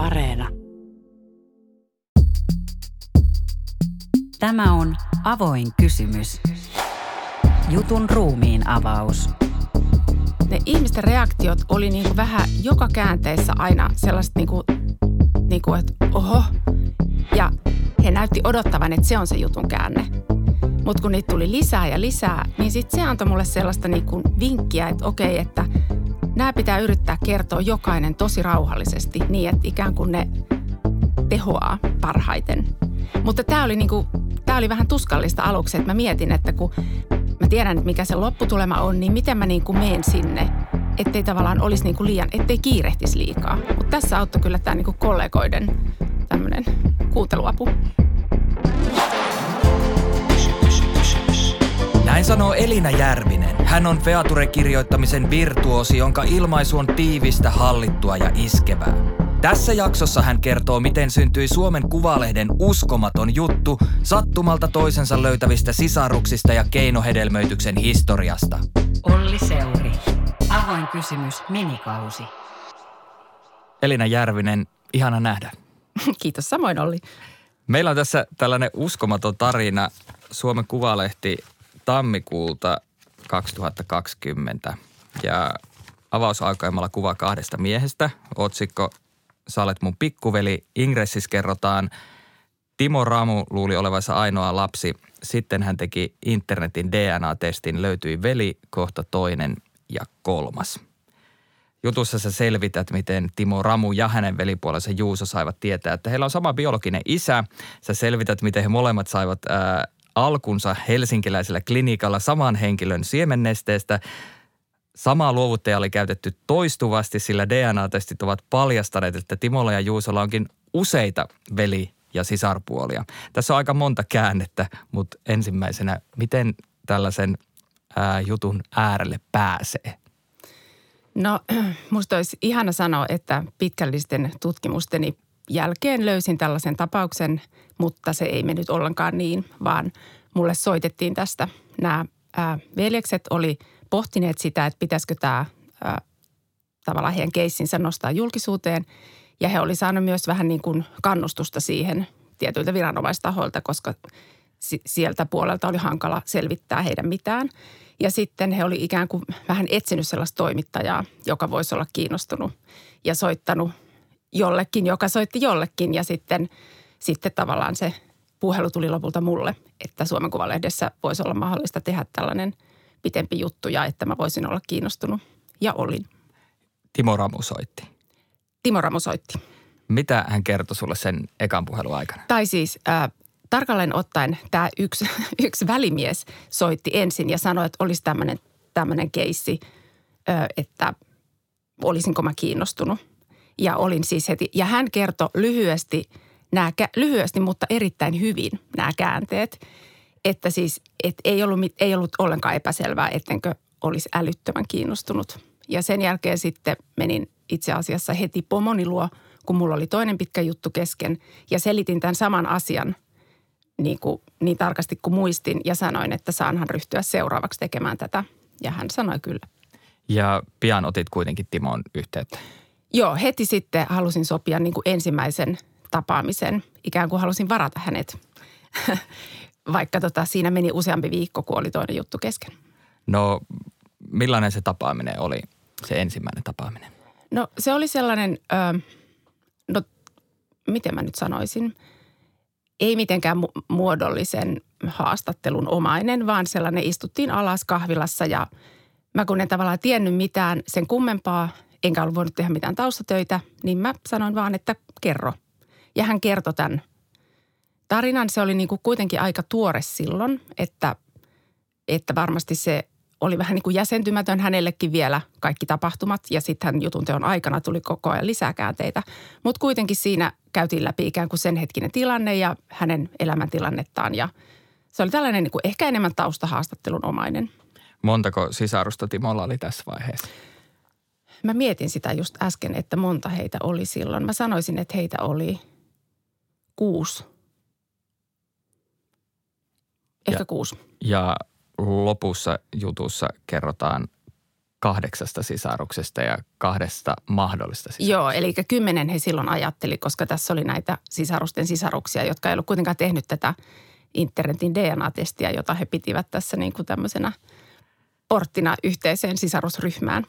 Areena. Tämä on Avoin kysymys. Jutun ruumiin avaus. Ne ihmisten reaktiot oli niin kuin vähän joka käänteessä aina sellaista niin kuin, niin kuin, että oho. Ja he näytti odottavan, että se on se jutun käänne. Mutta kun niitä tuli lisää ja lisää, niin sitten se antoi mulle sellaista niin kuin vinkkiä, että okei, että nämä pitää yrittää kertoa jokainen tosi rauhallisesti niin, että ikään kuin ne tehoaa parhaiten. Mutta tämä oli, niinku, tää oli vähän tuskallista aluksi, että mä mietin, että kun mä tiedän, että mikä se lopputulema on, niin miten mä niinku meen sinne, ettei tavallaan olisi niinku liian, ettei kiirehtisi liikaa. Mutta tässä auttoi kyllä tämä niinku kollegoiden tämmöinen kuunteluapu. Näin sanoo Elina Järvinen. Hän on Feature-kirjoittamisen virtuosi, jonka ilmaisu on tiivistä, hallittua ja iskevää. Tässä jaksossa hän kertoo, miten syntyi Suomen Kuvalehden uskomaton juttu sattumalta toisensa löytävistä sisaruksista ja keinohedelmöityksen historiasta. Olli Seuri. Avoin kysymys minikausi. Elina Järvinen, ihana nähdä. Kiitos samoin Olli. Meillä on tässä tällainen uskomaton tarina Suomen Kuvalehti tammikuulta 2020 ja avausaukoimalla kuva kahdesta miehestä. Otsikko Sä olet mun pikkuveli. Ingressis kerrotaan Timo Ramu luuli olevansa ainoa lapsi. Sitten hän teki internetin DNA-testin, löytyi veli, kohta toinen ja kolmas. Jutussa sä selvität, miten Timo Ramu ja hänen velipuolensa Juuso saivat tietää, että heillä on sama biologinen isä. Sä selvität, miten he molemmat saivat ää, alkunsa helsinkiläisellä klinikalla saman henkilön siemennesteestä. Samaa luovuttajaa oli käytetty toistuvasti, sillä DNA-testit ovat paljastaneet, että Timolla ja Juusolla onkin useita veli- ja sisarpuolia. Tässä on aika monta käännettä, mutta ensimmäisenä, miten tällaisen ää, jutun äärelle pääsee? No, musta olisi ihana sanoa, että pitkällisten tutkimusteni jälkeen löysin tällaisen tapauksen, mutta se ei mennyt ollenkaan niin, vaan mulle soitettiin tästä. Nämä ää, veljekset oli pohtineet sitä, että pitäisikö tämä ää, tavallaan heidän keissinsä nostaa julkisuuteen. Ja he oli saanut myös vähän niin kuin kannustusta siihen tietyiltä viranomaistahoilta, koska sieltä puolelta oli hankala selvittää heidän mitään. Ja sitten he oli ikään kuin vähän etsinyt sellaista toimittajaa, joka voisi olla kiinnostunut ja soittanut jollekin, joka soitti jollekin. Ja sitten, sitten tavallaan se puhelu tuli lopulta mulle, että Suomen Kuvalehdessä voisi olla mahdollista tehdä tällainen pitempi juttu ja että mä voisin olla kiinnostunut. Ja olin. Timo Ramu soitti. Timo Ramu soitti. Mitä hän kertoi sulle sen ekan puhelun aikana? Tai siis äh, tarkalleen ottaen tämä yksi, yksi välimies soitti ensin ja sanoi, että olisi tämmöinen, tämmöinen keissi, äh, että olisinko mä kiinnostunut. Ja olin siis heti, ja hän kertoi lyhyesti, nämä, lyhyesti, mutta erittäin hyvin nämä käänteet. Että siis, että ei ollut, ei ollut ollenkaan epäselvää, ettenkö olisi älyttömän kiinnostunut. Ja sen jälkeen sitten menin itse asiassa heti pomoni luo, kun mulla oli toinen pitkä juttu kesken. Ja selitin tämän saman asian niin, kuin, niin tarkasti kuin muistin ja sanoin, että saanhan ryhtyä seuraavaksi tekemään tätä. Ja hän sanoi kyllä. Ja pian otit kuitenkin Timon yhteyttä. Joo, heti sitten halusin sopia niin kuin ensimmäisen tapaamisen. Ikään kuin halusin varata hänet, vaikka tota, siinä meni useampi viikko, kun oli toinen juttu kesken. No, millainen se tapaaminen oli, se ensimmäinen tapaaminen? No se oli sellainen, ö, no miten mä nyt sanoisin, ei mitenkään mu- muodollisen haastattelun omainen, vaan sellainen istuttiin alas kahvilassa ja mä kun en tavallaan tiennyt mitään sen kummempaa – enkä ollut voinut tehdä mitään taustatöitä, niin mä sanoin vaan, että kerro. Ja hän kertoi tämän tarinan. Se oli niin kuin kuitenkin aika tuore silloin, että, että varmasti se oli vähän niin kuin jäsentymätön hänellekin vielä kaikki tapahtumat. Ja sitten hän jutun teon aikana tuli koko ajan lisää käänteitä. Mutta kuitenkin siinä käytiin läpi ikään kuin sen hetkinen tilanne ja hänen elämäntilannettaan. Ja se oli tällainen niin kuin ehkä enemmän taustahaastattelun omainen. Montako sisarusta Timolla oli tässä vaiheessa? Mä mietin sitä just äsken, että monta heitä oli silloin. Mä sanoisin, että heitä oli kuusi. Ehkä ja, kuusi. Ja lopussa jutussa kerrotaan kahdeksasta sisaruksesta ja kahdesta mahdollista sisaruksesta. Joo, eli kymmenen he silloin ajatteli, koska tässä oli näitä sisarusten sisaruksia, jotka ei ollut kuitenkaan tehnyt tätä internetin DNA-testiä, jota he pitivät tässä niin kuin tämmöisenä porttina yhteiseen sisarusryhmään.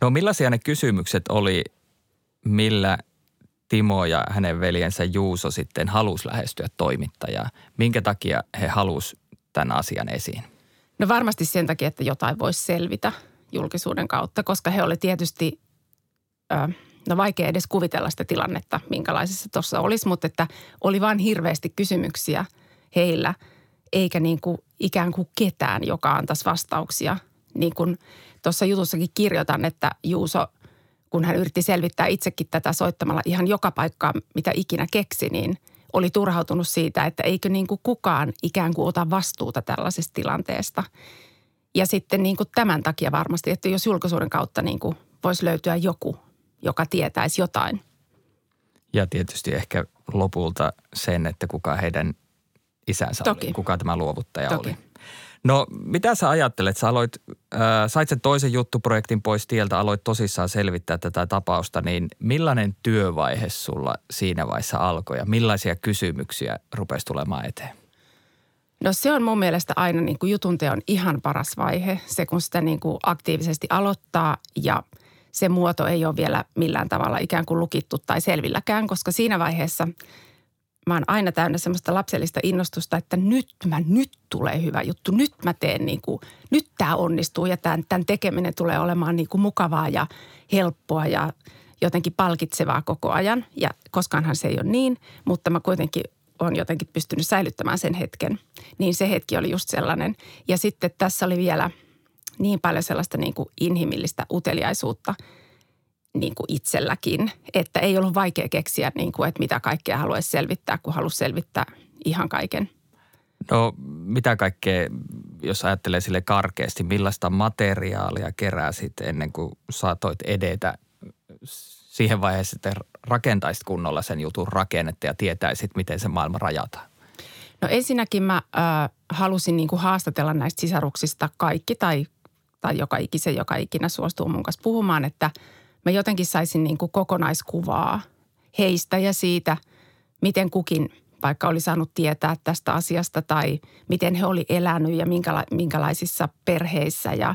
No millaisia ne kysymykset oli, millä Timo ja hänen veljensä Juuso sitten halusi lähestyä toimittajaa? Minkä takia he halusi tämän asian esiin? No varmasti sen takia, että jotain voisi selvitä julkisuuden kautta, koska he oli tietysti, no vaikea edes kuvitella sitä tilannetta, minkälaisessa tuossa olisi, mutta että oli vain hirveästi kysymyksiä heillä, eikä niin kuin ikään kuin ketään, joka antaisi vastauksia. Niin kuin tuossa jutussakin kirjoitan, että Juuso, kun hän yritti selvittää itsekin tätä soittamalla ihan joka paikkaa, mitä ikinä keksi, niin – oli turhautunut siitä, että eikö niin kuin kukaan ikään kuin ota vastuuta tällaisesta tilanteesta. Ja sitten niin kuin tämän takia varmasti, että jos julkisuuden kautta niin kuin voisi löytyä joku, joka tietäisi jotain. Ja tietysti ehkä lopulta sen, että kuka heidän isänsä Toki. oli, kuka tämä luovuttaja Toki. oli. No mitä sä ajattelet? Sä aloit, äh, sait sen toisen juttuprojektin pois tieltä, aloit tosissaan selvittää tätä tapausta, niin millainen työvaihe sulla siinä vaiheessa alkoi ja millaisia kysymyksiä rupesi tulemaan eteen? No se on mun mielestä aina niin kuin jutun teon ihan paras vaihe, se kun sitä niin kuin aktiivisesti aloittaa ja se muoto ei ole vielä millään tavalla ikään kuin lukittu tai selvilläkään, koska siinä vaiheessa – mä oon aina täynnä semmoista lapsellista innostusta, että nyt mä, nyt tulee hyvä juttu, nyt mä teen niin kuin, nyt tämä onnistuu ja tämän, tämän tekeminen tulee olemaan niin kuin mukavaa ja helppoa ja jotenkin palkitsevaa koko ajan. Ja koskaanhan se ei ole niin, mutta mä kuitenkin on jotenkin pystynyt säilyttämään sen hetken. Niin se hetki oli just sellainen. Ja sitten tässä oli vielä niin paljon sellaista niin kuin inhimillistä uteliaisuutta – niin kuin itselläkin, että ei ollut vaikea keksiä, niin kuin, että mitä kaikkea haluaisi selvittää, kun halusi selvittää ihan kaiken. No mitä kaikkea, jos ajattelee sille karkeasti, millaista materiaalia keräsit ennen kuin saatoit edetä siihen vaiheessa, että rakentaisit kunnolla sen jutun rakennetta ja tietäisit, miten se maailma rajataan? No ensinnäkin mä äh, halusin niin kuin haastatella näistä sisaruksista kaikki tai, tai joka ikisen, joka ikinä suostuu mun kanssa puhumaan, että – mä jotenkin saisin niin kuin kokonaiskuvaa heistä ja siitä, miten kukin vaikka oli saanut tietää tästä asiasta tai miten he oli elänyt ja minkäla- minkälaisissa perheissä. Ja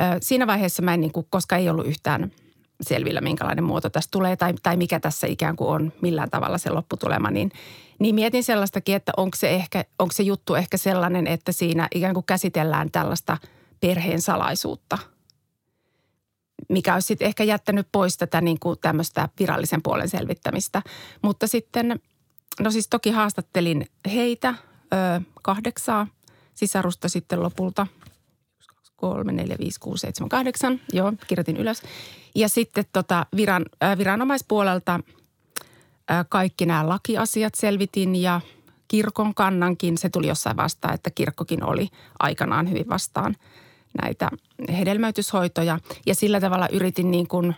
ö, siinä vaiheessa mä en, niin kuin, koska ei ollut yhtään selvillä, minkälainen muoto tässä tulee tai, tai mikä tässä ikään kuin on millään tavalla se lopputulema, niin, niin mietin sellaistakin, että onko se, ehkä, onko se juttu ehkä sellainen, että siinä ikään kuin käsitellään tällaista perheen salaisuutta – mikä olisi sitten ehkä jättänyt pois tätä niin kuin tämmöistä virallisen puolen selvittämistä. Mutta sitten, no siis toki haastattelin heitä, ö, kahdeksaa sisarusta sitten lopulta. 3, 4, 5, 6, 7, 8. Joo, kirjoitin ylös. Ja sitten tota viran, äh, viranomaispuolelta äh, kaikki nämä lakiasiat selvitin ja kirkon kannankin. Se tuli jossain vastaan, että kirkkokin oli aikanaan hyvin vastaan – näitä hedelmöityshoitoja. Ja sillä tavalla yritin niin kuin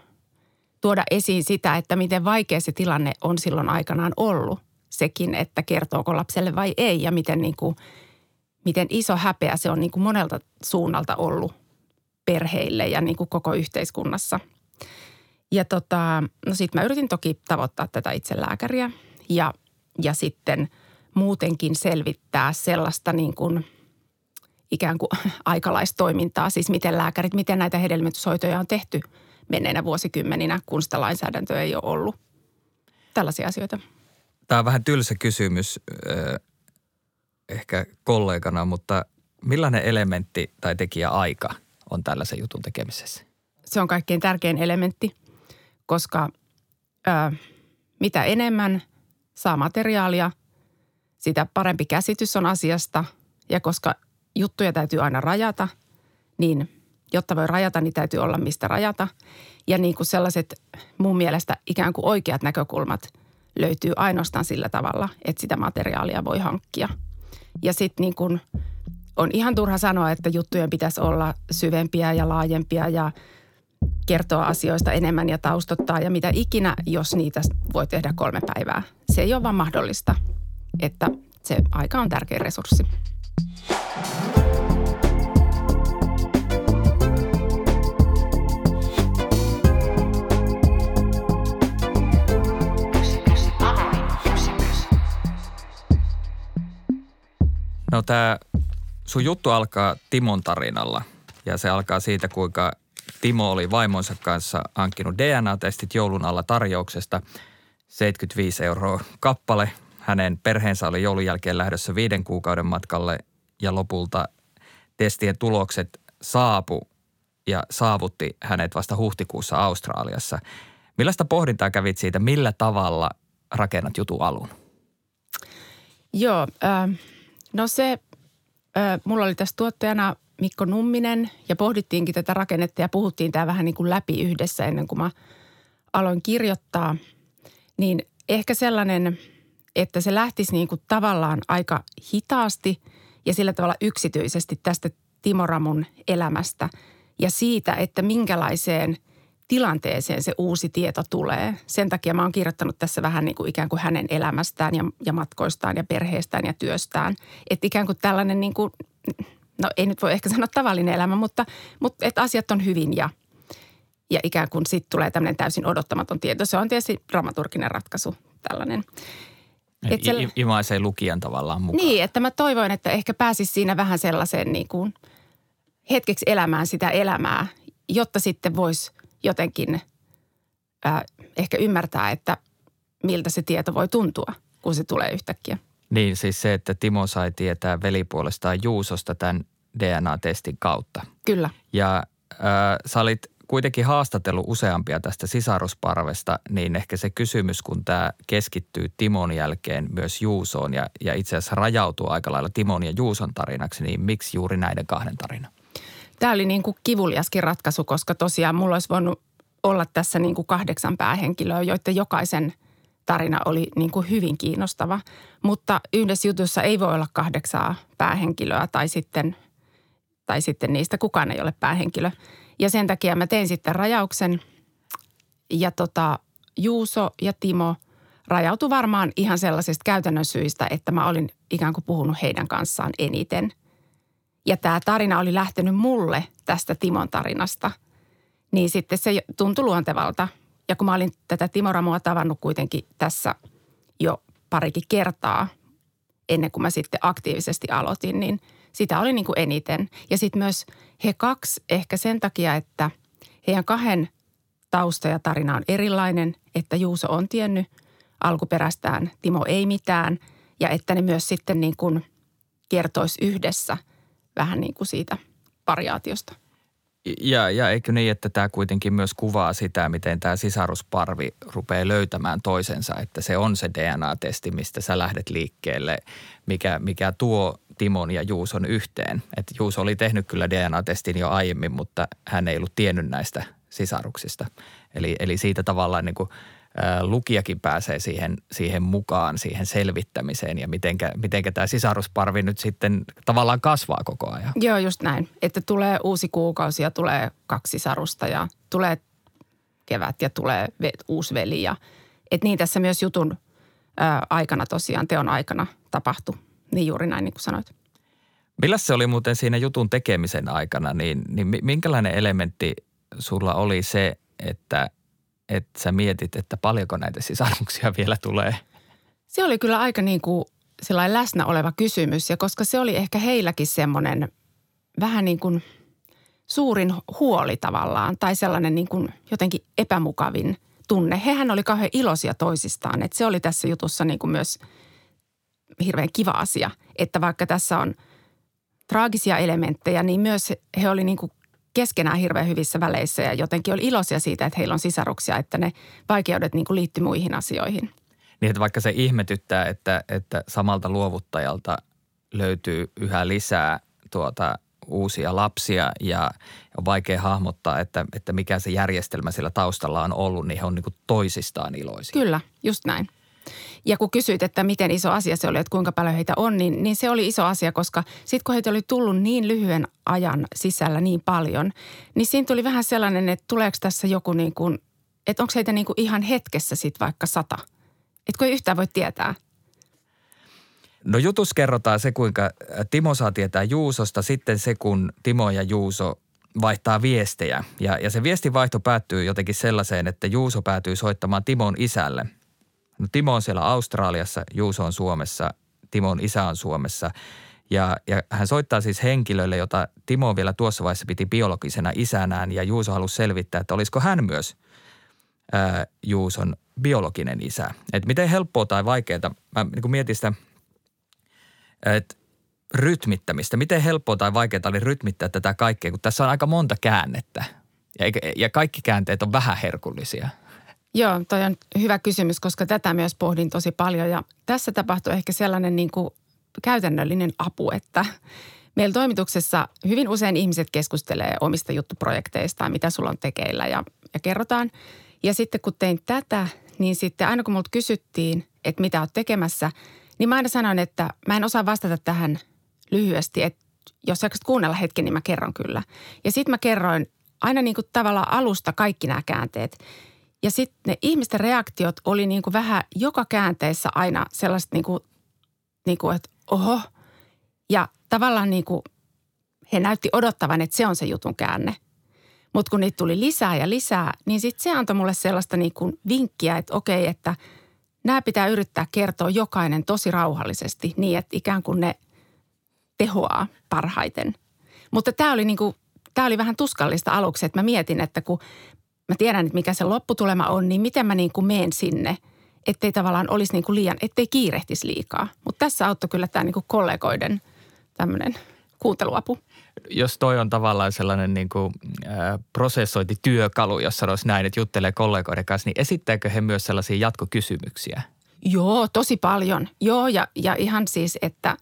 tuoda esiin sitä, että miten vaikea se tilanne on silloin aikanaan ollut. Sekin, että kertooko lapselle vai ei ja miten, niin kuin, miten iso häpeä se on niin kuin monelta suunnalta ollut perheille ja niin kuin koko yhteiskunnassa. Ja tota, no sitten mä yritin toki tavoittaa tätä itse lääkäriä ja, ja sitten muutenkin selvittää sellaista niin kuin – ikään kuin aikalaistoimintaa, siis miten lääkärit, miten näitä hedelmöityshoitoja on tehty menneinä vuosikymmeninä, kun sitä lainsäädäntöä ei ole ollut. Tällaisia asioita. Tämä on vähän tylsä kysymys ehkä kollegana, mutta millainen elementti tai tekijä aika on tällaisen jutun tekemisessä? Se on kaikkein tärkein elementti, koska ö, mitä enemmän saa materiaalia, sitä parempi käsitys on asiasta. Ja koska juttuja täytyy aina rajata, niin jotta voi rajata, niin täytyy olla mistä rajata. Ja niin kuin sellaiset mun mielestä ikään kuin oikeat näkökulmat löytyy ainoastaan sillä tavalla, että sitä materiaalia voi hankkia. Ja sitten niin kuin on ihan turha sanoa, että juttujen pitäisi olla syvempiä ja laajempia ja kertoa asioista enemmän ja taustottaa ja mitä ikinä, jos niitä voi tehdä kolme päivää. Se ei ole vaan mahdollista, että se aika on tärkeä resurssi. No tämä sun juttu alkaa Timon tarinalla ja se alkaa siitä, kuinka Timo oli vaimonsa kanssa hankkinut DNA-testit joulun alla tarjouksesta 75 euroa kappale. Hänen perheensä oli joulun jälkeen lähdössä viiden kuukauden matkalle ja lopulta testien tulokset saapu ja saavutti hänet vasta huhtikuussa Australiassa. Millaista pohdintaa kävit siitä, millä tavalla rakennat jutun alun? Joo, äh, no se, äh, mulla oli tässä tuottajana Mikko Numminen ja pohdittiinkin tätä rakennetta ja puhuttiin tämä vähän niin kuin läpi yhdessä ennen kuin mä aloin kirjoittaa. Niin ehkä sellainen, että se lähtisi niin kuin tavallaan aika hitaasti ja sillä tavalla yksityisesti tästä Timo Ramun elämästä ja siitä, että minkälaiseen tilanteeseen se uusi tieto tulee. Sen takia mä oon kirjoittanut tässä vähän niin kuin ikään kuin hänen elämästään ja, ja matkoistaan ja perheestään ja työstään. Että ikään kuin tällainen niin kuin, no ei nyt voi ehkä sanoa tavallinen elämä, mutta, mutta että asiat on hyvin ja, ja ikään kuin sitten tulee tämmöinen täysin odottamaton tieto. Se on tietysti dramaturginen ratkaisu tällainen. Et se, imaisee lukijan tavallaan mukaan. Niin, että mä toivoin, että ehkä pääsisi siinä vähän sellaiseen niin kuin hetkeksi elämään sitä elämää, jotta sitten voisi jotenkin äh, ehkä ymmärtää, että miltä se tieto voi tuntua, kun se tulee yhtäkkiä. Niin, siis se, että Timo sai tietää velipuolestaan Juusosta tämän DNA-testin kautta. Kyllä. Ja äh, sä olit kuitenkin haastatellut useampia tästä sisarusparvesta, niin ehkä se kysymys, kun tämä keskittyy Timon jälkeen myös Juusoon ja, ja itse asiassa rajautuu aika lailla Timon ja Juuson tarinaksi, niin miksi juuri näiden kahden tarina? Tämä oli niin kuin kivuliaskin ratkaisu, koska tosiaan mulla olisi voinut olla tässä niin kuin kahdeksan päähenkilöä, joiden jokaisen tarina oli niin kuin hyvin kiinnostava. Mutta yhdessä jutussa ei voi olla kahdeksaa päähenkilöä tai sitten, tai sitten niistä kukaan ei ole päähenkilö. Ja sen takia mä tein sitten rajauksen ja tota, Juuso ja Timo rajautu varmaan ihan sellaisista käytännön syistä, että mä olin ikään kuin puhunut heidän kanssaan eniten. Ja tämä tarina oli lähtenyt mulle tästä Timon tarinasta, niin sitten se tuntui luontevalta. Ja kun mä olin tätä Timo Ramua tavannut kuitenkin tässä jo parikin kertaa ennen kuin mä sitten aktiivisesti aloitin, niin sitä oli niin kuin eniten. Ja sitten myös he kaksi ehkä sen takia, että heidän kahden tausta ja tarina on erilainen, että Juuso on tiennyt alkuperästään, Timo ei mitään ja että ne myös sitten niin kuin kertoisi yhdessä – vähän niin kuin siitä variaatiosta. Ja, ja eikö niin, että tämä kuitenkin myös kuvaa sitä, miten tämä sisarusparvi rupeaa löytämään toisensa, että se on se DNA-testi, mistä sä lähdet liikkeelle, mikä, mikä tuo Timon ja Juuson yhteen. Että Juuso oli tehnyt kyllä DNA-testin jo aiemmin, mutta hän ei ollut tiennyt näistä sisaruksista. Eli, eli siitä tavallaan niin kuin – lukijakin pääsee siihen, siihen mukaan, siihen selvittämiseen ja mitenkä, mitenkä tämä sisarusparvi nyt sitten tavallaan kasvaa koko ajan. Joo, just näin. Että tulee uusi kuukausi ja tulee kaksi sisarusta ja tulee kevät ja tulee uusi veli. Ja, et niin tässä myös jutun ää, aikana tosiaan, teon aikana tapahtui. Niin juuri näin niin kuin sanoit. Millä se oli muuten siinä jutun tekemisen aikana, niin, niin minkälainen elementti sulla oli se, että – että sä mietit, että paljonko näitä sisaruksia vielä tulee? Se oli kyllä aika niin kuin läsnä oleva kysymys ja koska se oli ehkä heilläkin semmoinen vähän niin kuin suurin huoli tavallaan tai sellainen niin kuin jotenkin epämukavin tunne. Hehän oli kauhean iloisia toisistaan, että se oli tässä jutussa niin kuin myös hirveän kiva asia, että vaikka tässä on traagisia elementtejä, niin myös he oli niin kuin keskenään hirveän hyvissä väleissä ja jotenkin oli iloisia siitä, että heillä on sisaruksia, että ne vaikeudet niin liittyy muihin asioihin. Niin, että vaikka se ihmetyttää, että, että samalta luovuttajalta löytyy yhä lisää tuota uusia lapsia ja on vaikea hahmottaa, että, että mikä se järjestelmä sillä taustalla on ollut, niin he on niin toisistaan iloisia. Kyllä, just näin. Ja kun kysyit, että miten iso asia se oli, että kuinka paljon heitä on, niin, niin se oli iso asia, koska sitten kun heitä oli tullut niin lyhyen ajan sisällä niin paljon, niin siinä tuli vähän sellainen, että tuleeko tässä joku niin kuin, että onko heitä niin kuin ihan hetkessä sitten vaikka sata. Että kun ei yhtään voi tietää. No jutus kerrotaan se, kuinka Timo saa tietää Juusosta, sitten se, kun Timo ja Juuso vaihtaa viestejä. Ja, ja se viestinvaihto päättyy jotenkin sellaiseen, että Juuso päätyy soittamaan Timon isälle – No Timo on siellä Australiassa, Juuso on Suomessa, Timon isä on Suomessa. Ja, ja hän soittaa siis henkilölle, jota Timo vielä tuossa vaiheessa piti biologisena isänään ja Juuso halusi selvittää, että olisiko hän myös ää, Juuson biologinen isä. Että miten helppoa tai vaikeaa, mä niin mietin sitä, että rytmittämistä. Miten helppoa tai vaikeaa oli rytmittää tätä kaikkea, kun tässä on aika monta käännettä ja, ja kaikki käänteet on vähän herkullisia. Joo, toi on hyvä kysymys, koska tätä myös pohdin tosi paljon ja tässä tapahtui ehkä sellainen niin kuin käytännöllinen apu, että meillä toimituksessa hyvin usein ihmiset keskustelee omista juttuprojekteistaan, mitä sulla on tekeillä ja, ja kerrotaan. Ja sitten kun tein tätä, niin sitten aina kun multa kysyttiin, että mitä oot tekemässä, niin mä aina sanoin, että mä en osaa vastata tähän lyhyesti, että jos jakset kuunnella hetken, niin mä kerron kyllä. Ja sitten mä kerroin aina niin kuin tavallaan alusta kaikki nämä käänteet. Ja sitten ne ihmisten reaktiot oli niin kuin vähän joka käänteessä aina sellaiset niin kuin, niin kuin että oho. Ja tavallaan niin kuin he näytti odottavan, että se on se jutun käänne. Mutta kun niitä tuli lisää ja lisää, niin sitten se antoi mulle sellaista niin kuin vinkkiä, että okei, että nämä pitää yrittää kertoa jokainen tosi rauhallisesti niin, että ikään kuin ne tehoaa parhaiten. Mutta tämä oli, niin kuin, tämä oli vähän tuskallista aluksi, että mä mietin, että kun mä tiedän, että mikä se lopputulema on, niin miten mä niin kuin meen sinne, ettei tavallaan olisi niin kuin liian, ettei kiirehtisi liikaa. Mutta tässä auttoi kyllä tämä niin kuin kollegoiden tämmöinen kuunteluapu. Jos toi on tavallaan sellainen niin kuin, äh, prosessointityökalu, jos sanoisi näin, että juttelee kollegoiden kanssa, niin esittääkö he myös sellaisia jatkokysymyksiä? Joo, tosi paljon. Joo, ja, ja ihan siis, että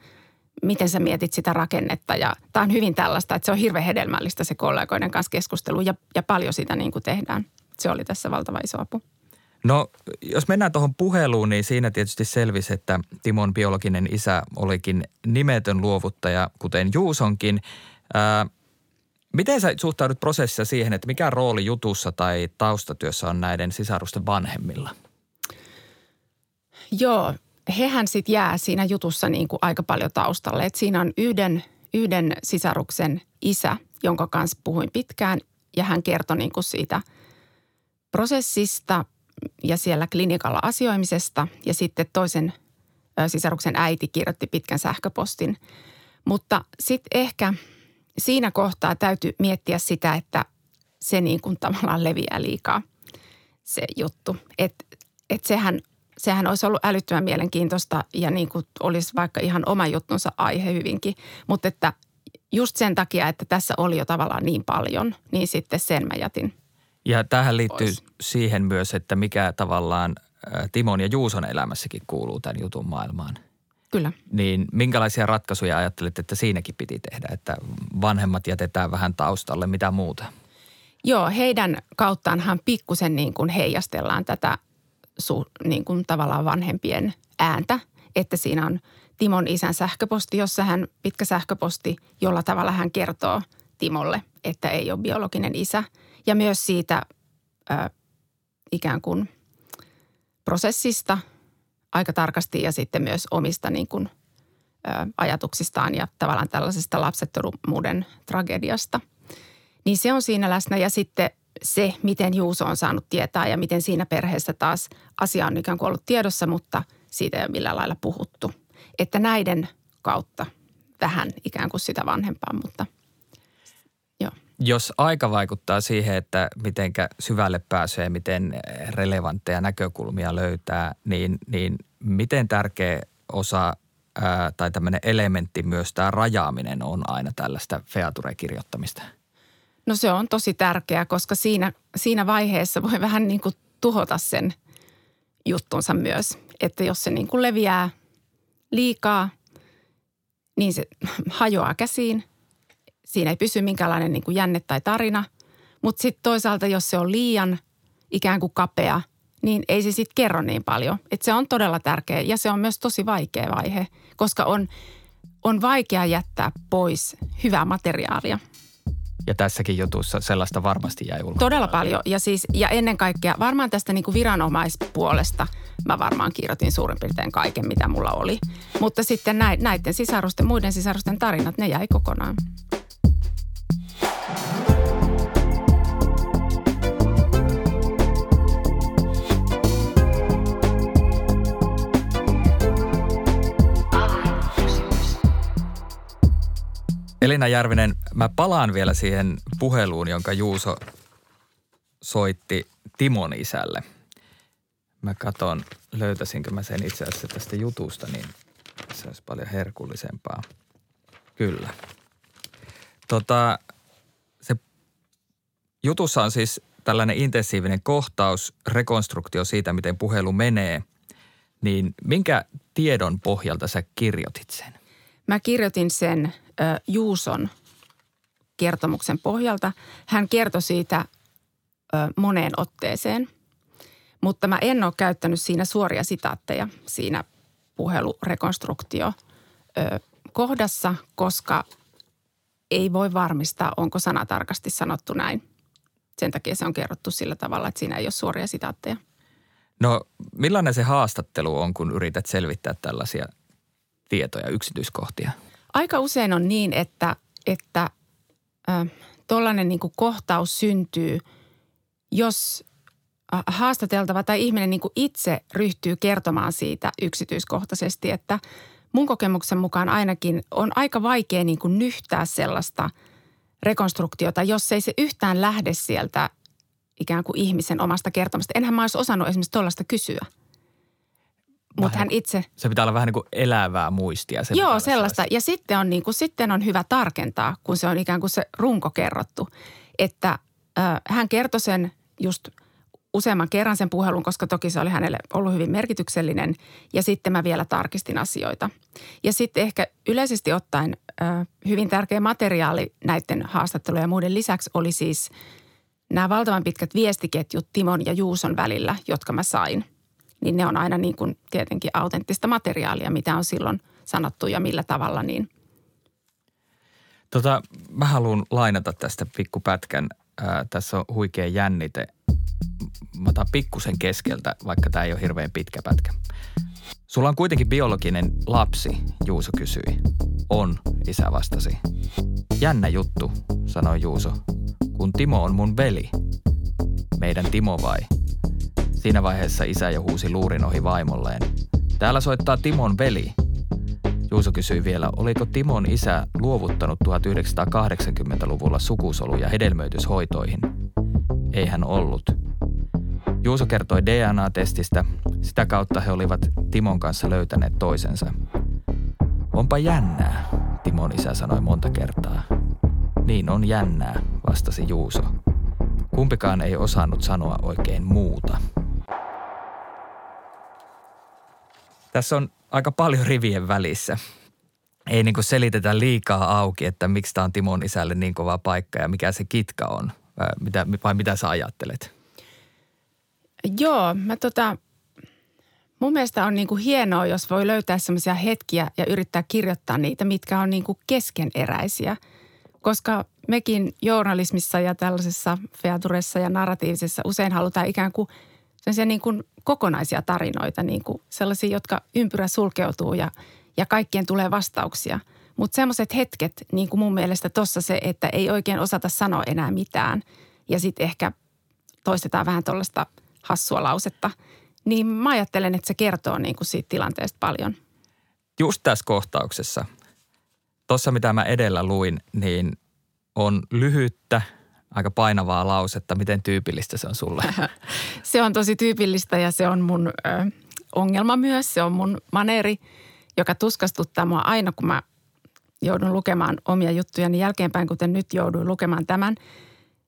miten sä mietit sitä rakennetta. Ja tämä on hyvin tällaista, että se on hirveän hedelmällistä se kollegoiden kanssa keskustelu ja, ja paljon sitä niin kuin tehdään. Se oli tässä valtava iso apu. No, jos mennään tuohon puheluun, niin siinä tietysti selvisi, että Timon biologinen isä olikin nimetön luovuttaja, kuten Juusonkin. Ää, miten sä suhtaudut prosessissa siihen, että mikä rooli jutussa tai taustatyössä on näiden sisarusten vanhemmilla? Joo, hehän sitten jää siinä jutussa niin kuin aika paljon taustalle. Et siinä on yhden, yhden sisaruksen isä, jonka kanssa puhuin pitkään ja hän kertoi niin kuin siitä prosessista – ja siellä klinikalla asioimisesta ja sitten toisen sisaruksen äiti kirjoitti pitkän sähköpostin. Mutta sitten ehkä siinä kohtaa täytyy miettiä sitä, että se niin kuin tavallaan leviää liikaa se juttu. Että et sehän, sehän olisi ollut älyttömän mielenkiintoista ja niin kuin olisi vaikka ihan oma juttunsa aihe hyvinkin. Mutta että just sen takia, että tässä oli jo tavallaan niin paljon, niin sitten sen mä jätin – ja tähän liittyy pois. siihen myös, että mikä tavallaan Timon ja Juuson elämässäkin kuuluu tämän jutun maailmaan. Kyllä. Niin minkälaisia ratkaisuja ajattelit, että siinäkin piti tehdä, että vanhemmat jätetään vähän taustalle, mitä muuta? Joo, heidän kauttaanhan pikkusen niin kuin heijastellaan tätä su, niin kuin tavallaan vanhempien ääntä, että siinä on Timon isän sähköposti, jossa hän, pitkä sähköposti, jolla tavalla hän kertoo Timolle, että ei ole biologinen isä – ja myös siitä ö, ikään kuin prosessista aika tarkasti ja sitten myös omista niin kuin, ö, ajatuksistaan ja tavallaan tällaisesta lapsettomuuden tragediasta. Niin se on siinä läsnä. Ja sitten se, miten Juuso on saanut tietää ja miten siinä perheessä taas asia on ikään kuin ollut tiedossa, mutta siitä ei ole millään lailla puhuttu. Että näiden kautta vähän ikään kuin sitä vanhempaa, mutta – jos aika vaikuttaa siihen, että miten syvälle pääsee, miten relevantteja näkökulmia löytää, niin, niin miten tärkeä osa ää, tai tämmöinen elementti myös tämä rajaaminen on aina tällaista feature-kirjoittamista? No se on tosi tärkeää, koska siinä, siinä vaiheessa voi vähän niin kuin tuhota sen juttunsa myös. Että jos se niin kuin leviää liikaa, niin se hajoaa käsiin – siinä ei pysy minkäänlainen niin kuin jänne tai tarina. Mutta sitten toisaalta, jos se on liian ikään kuin kapea, niin ei se sitten kerro niin paljon. Et se on todella tärkeä ja se on myös tosi vaikea vaihe, koska on, on vaikea jättää pois hyvää materiaalia. Ja tässäkin jutussa sellaista varmasti jäi ulkoa. Todella paljon. Ja, siis, ja ennen kaikkea varmaan tästä niin kuin viranomaispuolesta mä varmaan kirjoitin suurin piirtein kaiken, mitä mulla oli. Mutta sitten näiden sisarusten, muiden sisarusten tarinat, ne jäi kokonaan. Tarina Järvinen, mä palaan vielä siihen puheluun, jonka Juuso soitti Timon isälle. Mä katon, löytäisinkö mä sen itse asiassa tästä jutusta, niin se olisi paljon herkullisempaa. Kyllä. Tota, se jutussa on siis tällainen intensiivinen kohtaus, rekonstruktio siitä, miten puhelu menee. Niin minkä tiedon pohjalta sä kirjoitit sen? Mä kirjoitin sen Juuson kertomuksen pohjalta. Hän kertoi siitä moneen otteeseen, mutta mä en ole käyttänyt siinä suoria sitaatteja siinä puhelurekonstruktio kohdassa, koska ei voi varmistaa, onko sana tarkasti sanottu näin. Sen takia se on kerrottu sillä tavalla, että siinä ei ole suoria sitaatteja. No millainen se haastattelu on, kun yrität selvittää tällaisia tietoja, yksityiskohtia? Aika usein on niin, että, että tuollainen niin kohtaus syntyy, jos haastateltava tai ihminen niin itse ryhtyy kertomaan siitä yksityiskohtaisesti, että mun kokemuksen mukaan ainakin on aika vaikea niin kuin nyhtää sellaista rekonstruktiota, jos ei se yhtään lähde sieltä ikään kuin ihmisen omasta kertomasta. Enhän mä olisi osannut esimerkiksi tuollaista kysyä. Mutta hän itse... Se pitää olla vähän niin kuin elävää muistia. Se Joo, sellaista. Ja sitten on, niin kuin, sitten on hyvä tarkentaa, kun se on ikään kuin se runko kerrottu. Että äh, hän kertoi sen just useamman kerran sen puhelun, koska toki se oli hänelle ollut hyvin merkityksellinen. Ja sitten mä vielä tarkistin asioita. Ja sitten ehkä yleisesti ottaen äh, hyvin tärkeä materiaali näiden haastattelujen ja muiden lisäksi oli siis nämä valtavan pitkät viestiketjut Timon ja Juuson välillä, jotka mä sain – niin ne on aina niin kuin tietenkin autenttista materiaalia, mitä on silloin sanottu ja millä tavalla. Niin. Tota, mä haluan lainata tästä pikkupätkän. Ää, tässä on huikea jännite. Mä otan pikkusen keskeltä, vaikka tämä ei ole hirveän pitkä pätkä. Sulla on kuitenkin biologinen lapsi, Juuso kysyi. On, isä vastasi. Jännä juttu, sanoi Juuso. Kun Timo on mun veli. Meidän Timo vai? Siinä vaiheessa isä jo huusi luurin ohi vaimolleen. Täällä soittaa Timon veli. Juuso kysyi vielä, oliko Timon isä luovuttanut 1980-luvulla sukusoluja hedelmöityshoitoihin. Ei hän ollut. Juuso kertoi DNA-testistä. Sitä kautta he olivat Timon kanssa löytäneet toisensa. Onpa jännää, Timon isä sanoi monta kertaa. Niin on jännää, vastasi Juuso. Kumpikaan ei osannut sanoa oikein muuta. Tässä on aika paljon rivien välissä. Ei niin selitetä liikaa auki, että miksi tämä on Timon isälle niin kova paikka ja mikä se kitka on. Mitä, vai mitä sä ajattelet? Joo, mä tota, mun mielestä on niin kuin hienoa, jos voi löytää sellaisia hetkiä ja yrittää kirjoittaa niitä, mitkä on niin kuin keskeneräisiä. Koska mekin journalismissa ja tällaisessa featuressa ja narratiivisessa usein halutaan ikään kuin niin kuin kokonaisia tarinoita, niin kuin sellaisia, jotka ympyrä sulkeutuu ja, ja kaikkien tulee vastauksia. Mutta semmoiset hetket, niin kuin mun mielestä tuossa se, että ei oikein osata sanoa enää mitään ja sitten ehkä toistetaan vähän tuollaista hassua lausetta, niin mä ajattelen, että se kertoo niin kuin siitä tilanteesta paljon. Just tässä kohtauksessa, tuossa mitä mä edellä luin, niin on lyhyttä – aika painavaa lausetta. Miten tyypillistä se on sulle? se on tosi tyypillistä ja se on mun ö, ongelma myös. Se on mun maneeri, joka tuskastuttaa mua aina, kun mä joudun lukemaan omia juttujani jälkeenpäin, kuten nyt jouduin lukemaan tämän.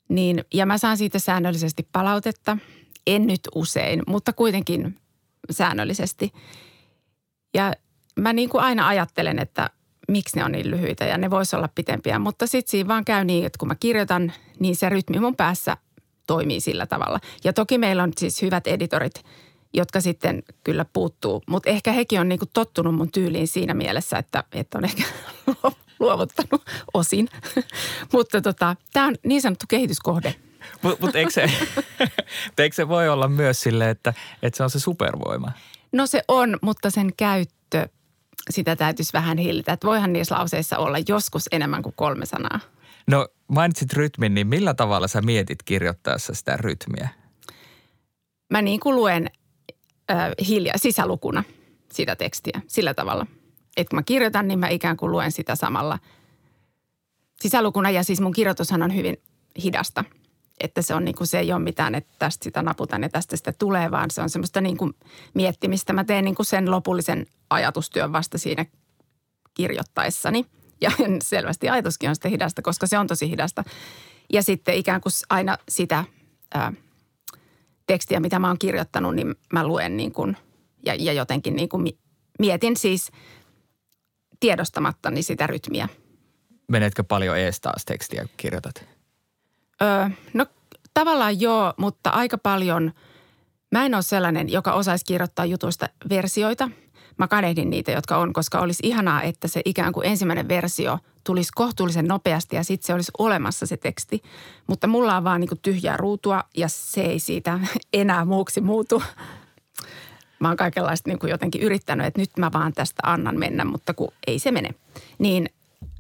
Niin, ja mä saan siitä säännöllisesti palautetta. En nyt usein, mutta kuitenkin säännöllisesti. Ja mä niin kuin aina ajattelen, että miksi ne on niin lyhyitä ja ne voisi olla pitempiä. Mutta sitten siinä vaan käy niin, että kun mä kirjoitan, niin se rytmi mun päässä toimii sillä tavalla. Ja toki meillä on siis hyvät editorit, jotka sitten kyllä puuttuu. Mutta ehkä hekin on niinku tottunut mun tyyliin siinä mielessä, että, että on ehkä luovuttanut osin. Mutta tota, tämä on niin sanottu kehityskohde. Mutta mut eikö, se, eikö se voi olla myös sille, että, että se on se supervoima? No se on, mutta sen käyttö – sitä täytyisi vähän hillitä. Että voihan niissä lauseissa olla joskus enemmän kuin kolme sanaa. No mainitsit rytmin, niin millä tavalla sä mietit kirjoittaessa sitä rytmiä? Mä niin kuin luen äh, hiljaa sisälukuna sitä tekstiä sillä tavalla. Että kun mä kirjoitan, niin mä ikään kuin luen sitä samalla sisälukuna ja siis mun kirjoitushan on hyvin hidasta. Että se on niin kuin se ei ole mitään, että tästä sitä naputan ja tästä sitä tulee, vaan se on semmoista niin kuin miettimistä. Mä teen niin kuin sen lopullisen ajatustyön vasta siinä kirjoittaessani. Ja selvästi ajatuskin on sitten hidasta, koska se on tosi hidasta. Ja sitten ikään kuin aina sitä ää, tekstiä, mitä mä oon kirjoittanut, niin mä luen niin kuin, ja, ja jotenkin niin kuin mietin siis tiedostamattani sitä rytmiä. Menetkö paljon ees taas tekstiä, kirjoitat? Öö, no tavallaan joo, mutta aika paljon. Mä en ole sellainen, joka osaisi kirjoittaa jutuista versioita. Mä kadehdin niitä, jotka on, koska olisi ihanaa, että se ikään kuin ensimmäinen versio tulisi kohtuullisen nopeasti ja sitten se olisi olemassa se teksti. Mutta mulla on vaan niin kuin tyhjää ruutua ja se ei siitä enää muuksi muutu. Mä oon kaikenlaista niin kuin jotenkin yrittänyt, että nyt mä vaan tästä annan mennä, mutta kun ei se mene. Niin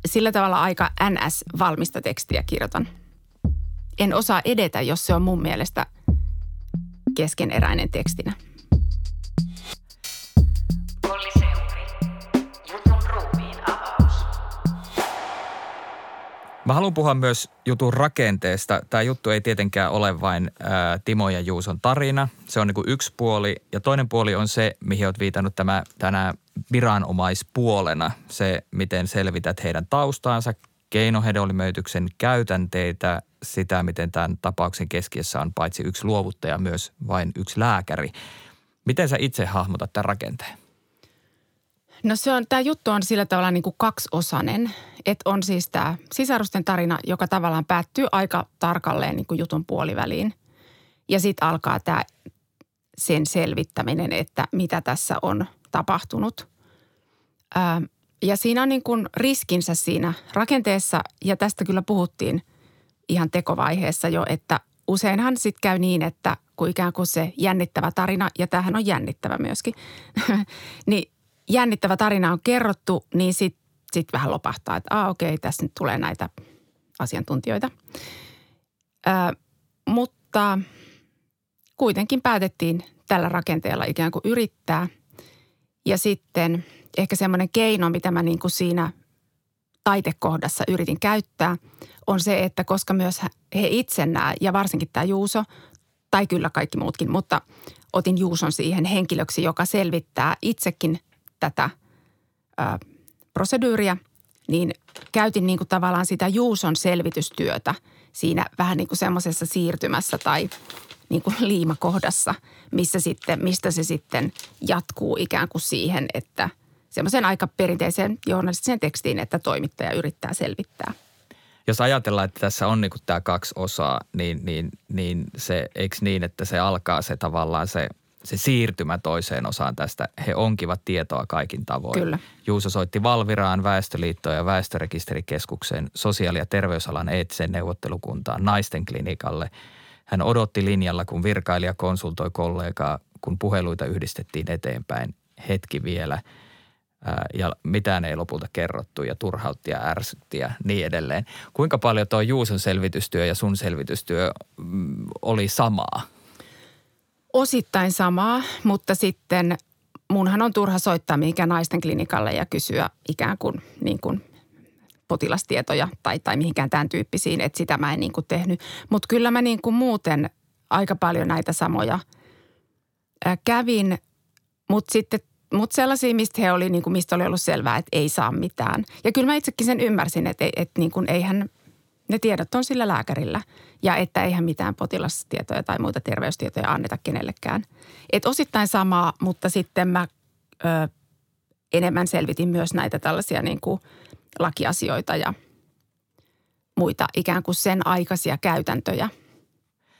sillä tavalla aika NS-valmista tekstiä kirjoitan. En osaa edetä, jos se on mun mielestä keskeneräinen tekstinä. Mä haluan puhua myös jutun rakenteesta. Tämä juttu ei tietenkään ole vain ää, Timo ja Juuson tarina. Se on niin yksi puoli. Ja toinen puoli on se, mihin olet viitannut tämä, tänä viranomaispuolena. Se, miten selvität heidän taustaansa, keinohedelmöityksen käytänteitä, sitä, miten tämän tapauksen keskiössä on paitsi yksi luovuttaja, myös vain yksi lääkäri. Miten sä itse hahmotat tämän rakenteen? No se on, tämä juttu on sillä tavalla niin kuin kaksiosainen, että on siis tämä sisarusten tarina, joka tavallaan päättyy aika tarkalleen niin kuin jutun puoliväliin. Ja sitten alkaa tämä sen selvittäminen, että mitä tässä on tapahtunut. Ää, ja siinä on niin kuin riskinsä siinä rakenteessa, ja tästä kyllä puhuttiin ihan tekovaiheessa jo, että useinhan sitten käy niin, että kun ikään kuin se jännittävä tarina, ja tämähän on jännittävä myöskin, niin jännittävä tarina on kerrottu, niin sitten sit vähän lopahtaa, että ah, okei, tässä nyt tulee näitä asiantuntijoita. Ö, mutta kuitenkin päätettiin tällä rakenteella ikään kuin yrittää. Ja sitten ehkä semmoinen keino, mitä mä niin kuin siinä taitekohdassa yritin käyttää, on se, että koska myös he itse nämä, ja varsinkin tämä Juuso, tai kyllä kaikki muutkin, mutta otin Juuson siihen henkilöksi, joka selvittää itsekin tätä ö, proseduuria, niin käytin niin kuin tavallaan sitä Juuson selvitystyötä siinä vähän niin kuin semmoisessa siirtymässä tai niin kuin liimakohdassa, missä sitten, mistä se sitten jatkuu ikään kuin siihen, että semmoisen aika perinteiseen journalistiseen tekstiin, että toimittaja yrittää selvittää. Jos ajatellaan, että tässä on niin tämä kaksi osaa, niin, niin, niin se, eikö niin, että se alkaa se tavallaan se – se siirtymä toiseen osaan tästä. He onkivat tietoa kaikin tavoin. Kyllä. Juuso soitti Valviraan, Väestöliittoon ja Väestörekisterikeskukseen, sosiaali- ja terveysalan eettiseen neuvottelukuntaan, naisten klinikalle. Hän odotti linjalla, kun virkailija konsultoi kollegaa, kun puheluita yhdistettiin eteenpäin. Hetki vielä ja mitään ei lopulta kerrottu ja turhautti ja ärsytti ja niin edelleen. Kuinka paljon tuo Juuson selvitystyö ja sun selvitystyö mm, oli samaa? Osittain samaa, mutta sitten munhan on turha soittaa mihinkään naisten klinikalle ja kysyä ikään kuin, niin kuin potilastietoja tai, tai mihinkään tämän tyyppisiin, että sitä mä en niin kuin tehnyt. Mutta kyllä mä niin kuin muuten aika paljon näitä samoja kävin, mutta sitten mutta sellaisia, mistä he oli, niin kuin, mistä oli ollut selvää, että ei saa mitään. Ja kyllä mä itsekin sen ymmärsin, että, että niin kuin, eihän ne tiedot on sillä lääkärillä ja että eihän mitään potilastietoja tai muita terveystietoja anneta kenellekään. Et osittain samaa, mutta sitten mä ö, enemmän selvitin myös näitä tällaisia niin kuin lakiasioita ja muita ikään kuin sen aikaisia käytäntöjä.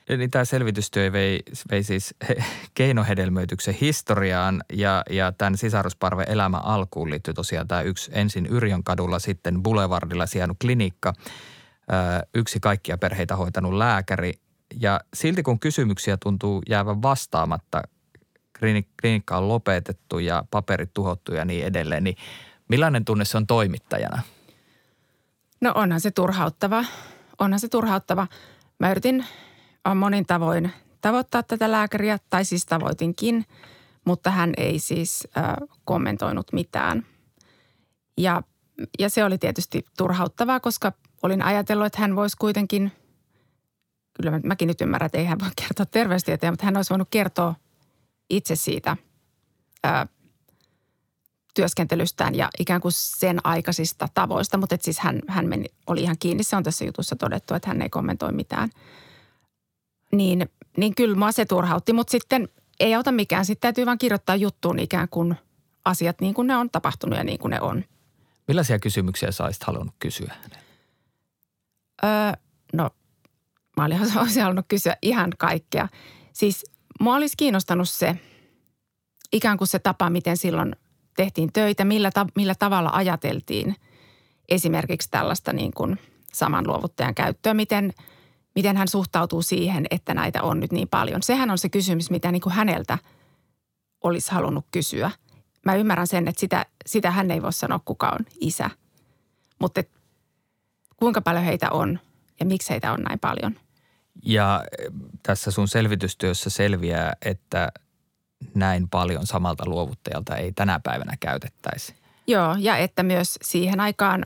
Eli tämä selvitystyö vei, vei siis keinohedelmöityksen historiaan ja, ja tämän sisarusparven elämä alkuun liittyy tosiaan tämä yksi ensin Yrjön kadulla, sitten Boulevardilla sijainnut klinikka – yksi kaikkia perheitä hoitanut lääkäri. Ja silti kun kysymyksiä tuntuu jäävän vastaamatta, klinikka on lopetettu ja paperit tuhottu ja niin edelleen, niin millainen tunne se on toimittajana? No onhan se turhauttava. Onhan se turhauttava. Mä yritin monin tavoin tavoittaa tätä lääkäriä, tai siis tavoitinkin, mutta hän ei siis äh, kommentoinut mitään. Ja, ja se oli tietysti turhauttavaa, koska olin ajatellut, että hän voisi kuitenkin, kyllä mä- mäkin nyt ymmärrän, että ei hän voi kertoa terveystieteen, mutta hän olisi voinut kertoa itse siitä ää, työskentelystään ja ikään kuin sen aikaisista tavoista. Mutta siis hän, hän meni, oli ihan kiinni, se on tässä jutussa todettu, että hän ei kommentoi mitään. Niin, niin kyllä mua se turhautti, mutta sitten ei auta mikään. Sitten täytyy vaan kirjoittaa juttuun ikään kuin asiat niin kuin ne on tapahtunut ja niin kuin ne on. Millaisia kysymyksiä sä olisit halunnut kysyä hänelle? Öö, no, mä olisin halunnut kysyä ihan kaikkea. Siis mua olisi kiinnostanut se, ikään kuin se tapa, miten silloin tehtiin töitä, millä, ta- millä tavalla ajateltiin esimerkiksi tällaista niin kuin saman luovuttajan käyttöä, miten, miten hän suhtautuu siihen, että näitä on nyt niin paljon. Sehän on se kysymys, mitä niin kuin häneltä olisi halunnut kysyä. Mä ymmärrän sen, että sitä, sitä hän ei voi sanoa, kuka on isä. Mutta kuinka paljon heitä on ja miksi heitä on näin paljon. Ja eh, tässä sun selvitystyössä selviää, että näin paljon samalta luovuttajalta ei tänä päivänä käytettäisi. Joo, ja että myös siihen aikaan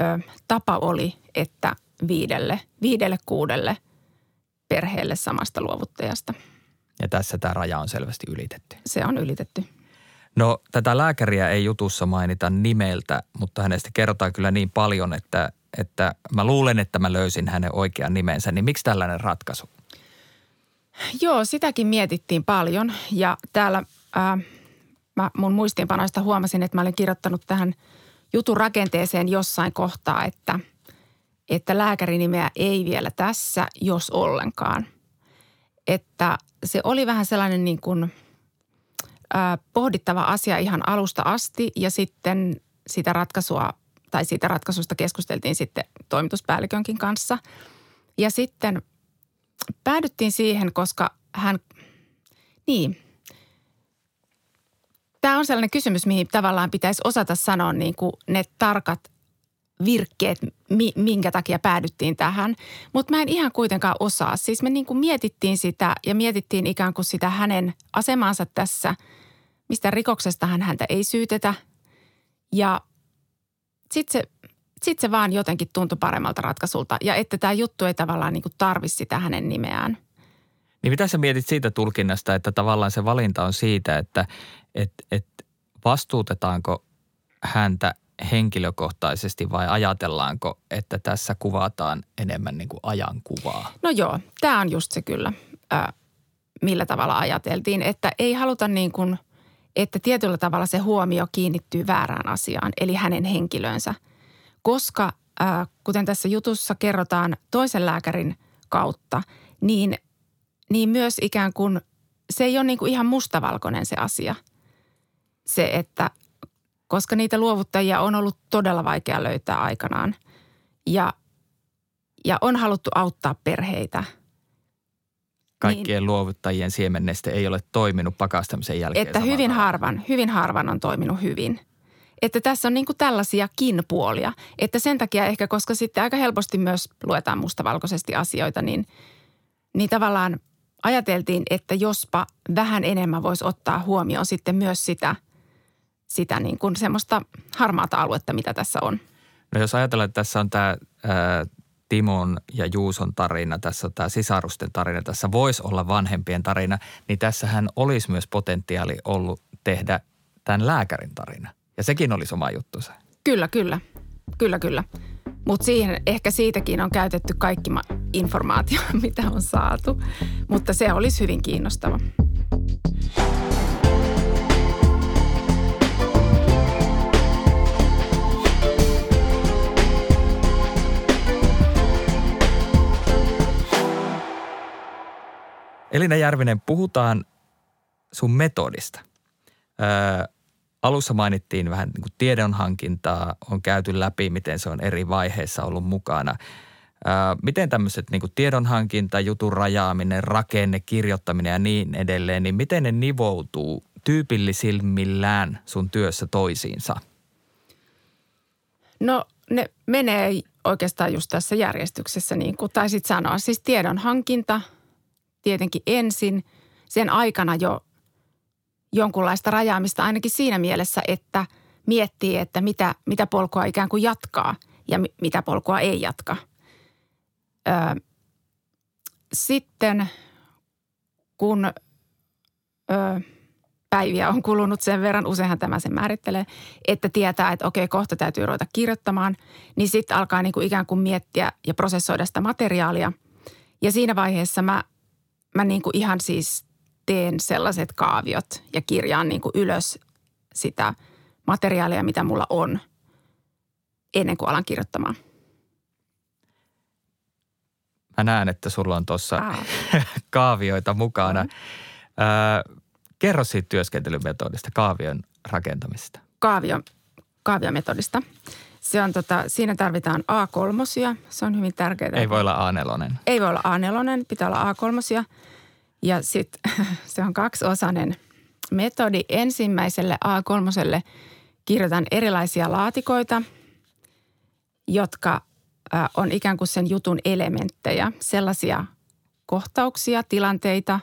ö, tapa oli, että viidelle, viidelle kuudelle perheelle samasta luovuttajasta. Ja tässä tämä raja on selvästi ylitetty. Se on ylitetty. No tätä lääkäriä ei jutussa mainita nimeltä, mutta hänestä kerrotaan kyllä niin paljon, että, että mä luulen, että mä löysin hänen oikean nimensä. Niin miksi tällainen ratkaisu? Joo, sitäkin mietittiin paljon ja täällä ää, mä mun muistiinpanoista huomasin, että mä olin kirjoittanut tähän jutun rakenteeseen jossain kohtaa, että, että lääkärinimeä ei vielä tässä, jos ollenkaan. Että se oli vähän sellainen niin kuin ää, pohdittava asia ihan alusta asti ja sitten sitä ratkaisua tai siitä ratkaisusta keskusteltiin sitten toimituspäällikönkin kanssa. Ja sitten päädyttiin siihen, koska hän, niin, tämä on sellainen kysymys, mihin tavallaan pitäisi osata sanoa niin kuin ne tarkat virkkeet, mi, minkä takia päädyttiin tähän. Mutta mä en ihan kuitenkaan osaa. Siis me niin kuin mietittiin sitä ja mietittiin ikään kuin sitä hänen asemaansa tässä, mistä rikoksestahan häntä ei syytetä. Ja sitten se, sit se vaan jotenkin tuntui paremmalta ratkaisulta. Ja että tämä juttu ei tavallaan niin tarvi sitä hänen nimeään. Niin mitä sä mietit siitä tulkinnasta, että tavallaan se valinta on siitä, että et, et vastuutetaanko häntä henkilökohtaisesti vai ajatellaanko, että tässä kuvataan enemmän niin kuin ajankuvaa? No joo, tämä on just se kyllä, ää, millä tavalla ajateltiin, että ei haluta niin kuin, että tietyllä tavalla se huomio kiinnittyy väärään asiaan, eli hänen henkilönsä. Koska, ää, kuten tässä jutussa kerrotaan toisen lääkärin kautta, niin, niin myös ikään kuin se ei ole niin kuin ihan mustavalkoinen se asia. Se, että koska niitä luovuttajia on ollut todella vaikea löytää aikanaan ja, ja on haluttu auttaa perheitä – Kaikkien niin. luovuttajien siemenneste ei ole toiminut pakastamisen jälkeen. että hyvin tavalla. harvan, hyvin harvan on toiminut hyvin. Että tässä on niin kuin tällaisiakin puolia. Että sen takia ehkä, koska sitten aika helposti myös luetaan mustavalkoisesti asioita, niin, niin tavallaan ajateltiin, että jospa vähän enemmän voisi ottaa huomioon sitten myös sitä, sitä niin kuin semmoista harmaata aluetta, mitä tässä on. No jos ajatellaan, että tässä on tämä ää, Timon ja Juuson tarina, tässä on tämä sisarusten tarina, tässä voisi olla vanhempien tarina, niin tässähän olisi myös potentiaali ollut tehdä tämän lääkärin tarina. Ja sekin olisi oma juttunsa. Kyllä, kyllä. Kyllä, kyllä. Mutta siihen ehkä siitäkin on käytetty kaikki ma- informaatio, mitä on saatu. Mutta se olisi hyvin kiinnostava. Elina Järvinen, puhutaan sun metodista. Öö, alussa mainittiin vähän niin tiedonhankintaa, on käyty läpi, miten se on eri vaiheissa ollut mukana. Öö, miten tämmöiset niin tiedonhankinta, jutun rajaaminen, rakenne, kirjoittaminen ja niin edelleen, niin miten ne nivoutuu tyypillisimmillään sun työssä toisiinsa? No ne menee oikeastaan just tässä järjestyksessä, niin kuin taisit sanoa. Siis tiedon hankinta tietenkin ensin, sen aikana jo jonkunlaista rajaamista ainakin siinä mielessä, että miettii, että mitä, mitä polkua ikään kuin jatkaa ja mi- mitä polkua ei jatka. Ö, sitten kun ö, päiviä on kulunut sen verran, useinhan tämä sen määrittelee, että tietää, että okei, kohta täytyy ruveta kirjoittamaan, niin sitten alkaa niin kuin ikään kuin miettiä ja prosessoida sitä materiaalia. Ja siinä vaiheessa mä, mä niin kuin ihan siis teen sellaiset kaaviot ja kirjaan niin kuin ylös sitä materiaalia, mitä mulla on ennen kuin alan kirjoittamaan. Mä näen, että sulla on tuossa Aa. kaavioita mukana. Öö, kerro siitä työskentelymetodista, kaavion rakentamisesta. Kaavio, kaaviometodista. Se on tota, siinä tarvitaan A3, se on hyvin tärkeää. Ei voi olla A4. Ei voi olla A4, pitää olla A3. Ja sitten se on kaksiosainen metodi. Ensimmäiselle A3 kirjoitan erilaisia laatikoita, jotka on ikään kuin sen jutun elementtejä. Sellaisia kohtauksia, tilanteita,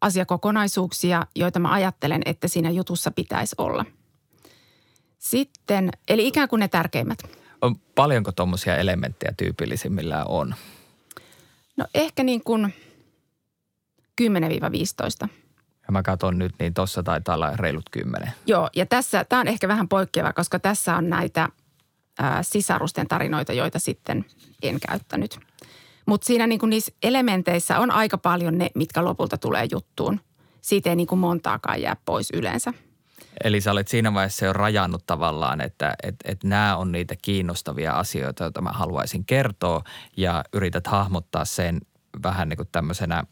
asiakokonaisuuksia, joita mä ajattelen, että siinä jutussa pitäisi olla. Sitten, eli ikään kuin ne tärkeimmät. On, paljonko tuommoisia elementtejä tyypillisimmillään on? No ehkä niin kuin 10-15. Ja mä katson nyt, niin tuossa taitaa olla reilut kymmenen. Joo, ja tässä, tämä on ehkä vähän poikkeava, koska tässä on näitä ää, sisarusten tarinoita, joita sitten en käyttänyt. Mutta siinä niin kuin niissä elementeissä on aika paljon ne, mitkä lopulta tulee juttuun. Siitä ei niin kuin montaakaan jää pois yleensä. Eli sä olet siinä vaiheessa jo rajannut tavallaan, että et, et nämä on niitä kiinnostavia asioita, joita mä haluaisin kertoa ja yrität hahmottaa sen vähän niin kuin tämmöisenä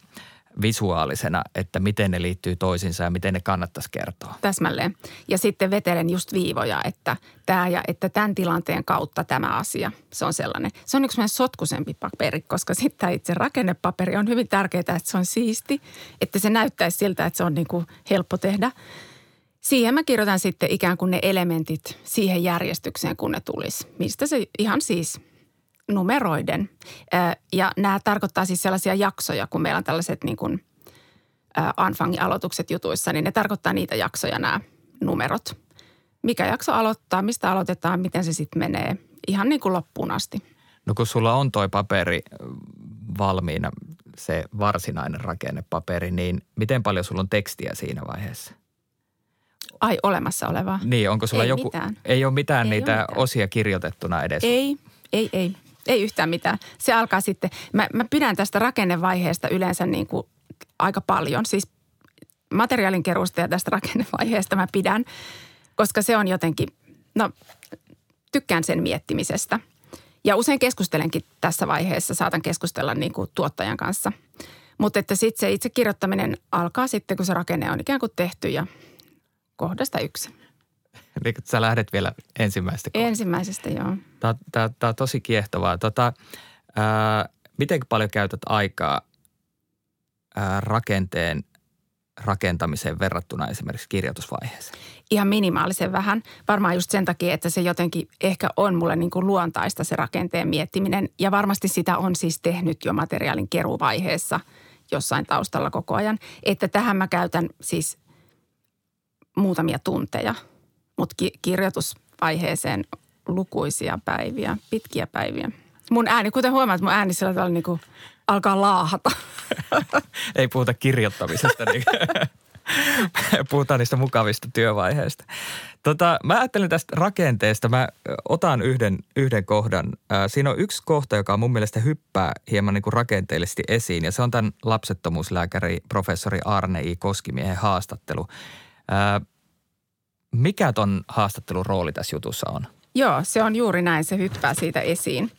visuaalisena, että miten ne liittyy toisiinsa ja miten ne kannattaisi kertoa. Täsmälleen. Ja sitten vetelen just viivoja, että tämä ja että tämän tilanteen kautta tämä asia. Se on sellainen. Se on yksi meidän sotkusempi paperi, koska sitten itse rakennepaperi on hyvin tärkeää, että se on siisti, että se näyttäisi siltä, että se on niin kuin helppo tehdä. Siihen mä kirjoitan sitten ikään kuin ne elementit siihen järjestykseen, kun ne tulisi. Mistä se ihan siis numeroiden. Ja nämä tarkoittaa siis sellaisia jaksoja, kun meillä on tällaiset niin kuin Anfangin aloitukset jutuissa, niin ne tarkoittaa niitä jaksoja nämä numerot. Mikä jakso aloittaa, mistä aloitetaan, miten se sitten menee, ihan niin kuin loppuun asti. No kun sulla on toi paperi valmiina, se varsinainen rakennepaperi, niin miten paljon sulla on tekstiä siinä vaiheessa? Ai, olemassa olevaa. Niin, onko sulla Ei joku, mitään. ei ole mitään Ei niitä ole mitään. osia kirjoitettuna edes? Ei, ei, ei. Ei yhtään mitään. Se alkaa sitten, mä, mä pidän tästä rakennevaiheesta yleensä niin kuin aika paljon. Siis materiaalin keruusta ja tästä rakennevaiheesta mä pidän, koska se on jotenkin, no tykkään sen miettimisestä. Ja usein keskustelenkin tässä vaiheessa, saatan keskustella niin kuin tuottajan kanssa. Mutta että sitten se itse kirjoittaminen alkaa sitten, kun se rakenne on ikään kuin tehty ja kohdasta yksi. Eli sä lähdet vielä ensimmäistä kohtaa. Ensimmäisestä joo. Tämä, tämä, tämä on tosi kiehtovaa. Tota, ää, miten paljon käytät aikaa ää, rakenteen rakentamiseen verrattuna esimerkiksi kirjoitusvaiheeseen? ihan minimaalisen vähän. Varmaan just sen takia, että se jotenkin ehkä on mulle niin kuin luontaista se rakenteen miettiminen. Ja varmasti sitä on siis tehnyt jo materiaalin keruvaiheessa jossain taustalla koko ajan. Että tähän mä käytän siis muutamia tunteja, mutta ki- kirjoitusvaiheeseen lukuisia päiviä, pitkiä päiviä. Mun ääni, kuten huomaat, mun ääni sillä tavalla niin alkaa laahata. Ei puhuta kirjoittamisesta, niin puhutaan niistä mukavista työvaiheista. Tota, mä ajattelen tästä rakenteesta. Mä otan yhden, yhden kohdan. Ää, Siinä on yksi kohta, joka mun mielestä hyppää hieman niin kuin rakenteellisesti esiin. Ja se on tämän lapsettomuuslääkäri professori Arne I. Koskimiehen haastattelu. Ää, Mikä ton haastattelun rooli tässä jutussa on? Joo, se on juuri näin. Se hyppää siitä esiin.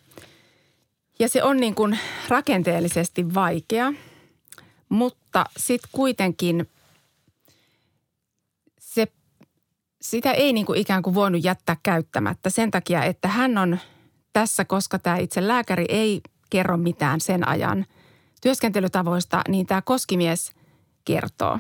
Ja se on niin kuin rakenteellisesti vaikea, mutta sitten kuitenkin se, sitä ei niin kuin ikään kuin voinut jättää käyttämättä sen takia, että hän on tässä, koska tämä itse lääkäri ei kerro mitään sen ajan työskentelytavoista, niin tämä koskimies kertoo.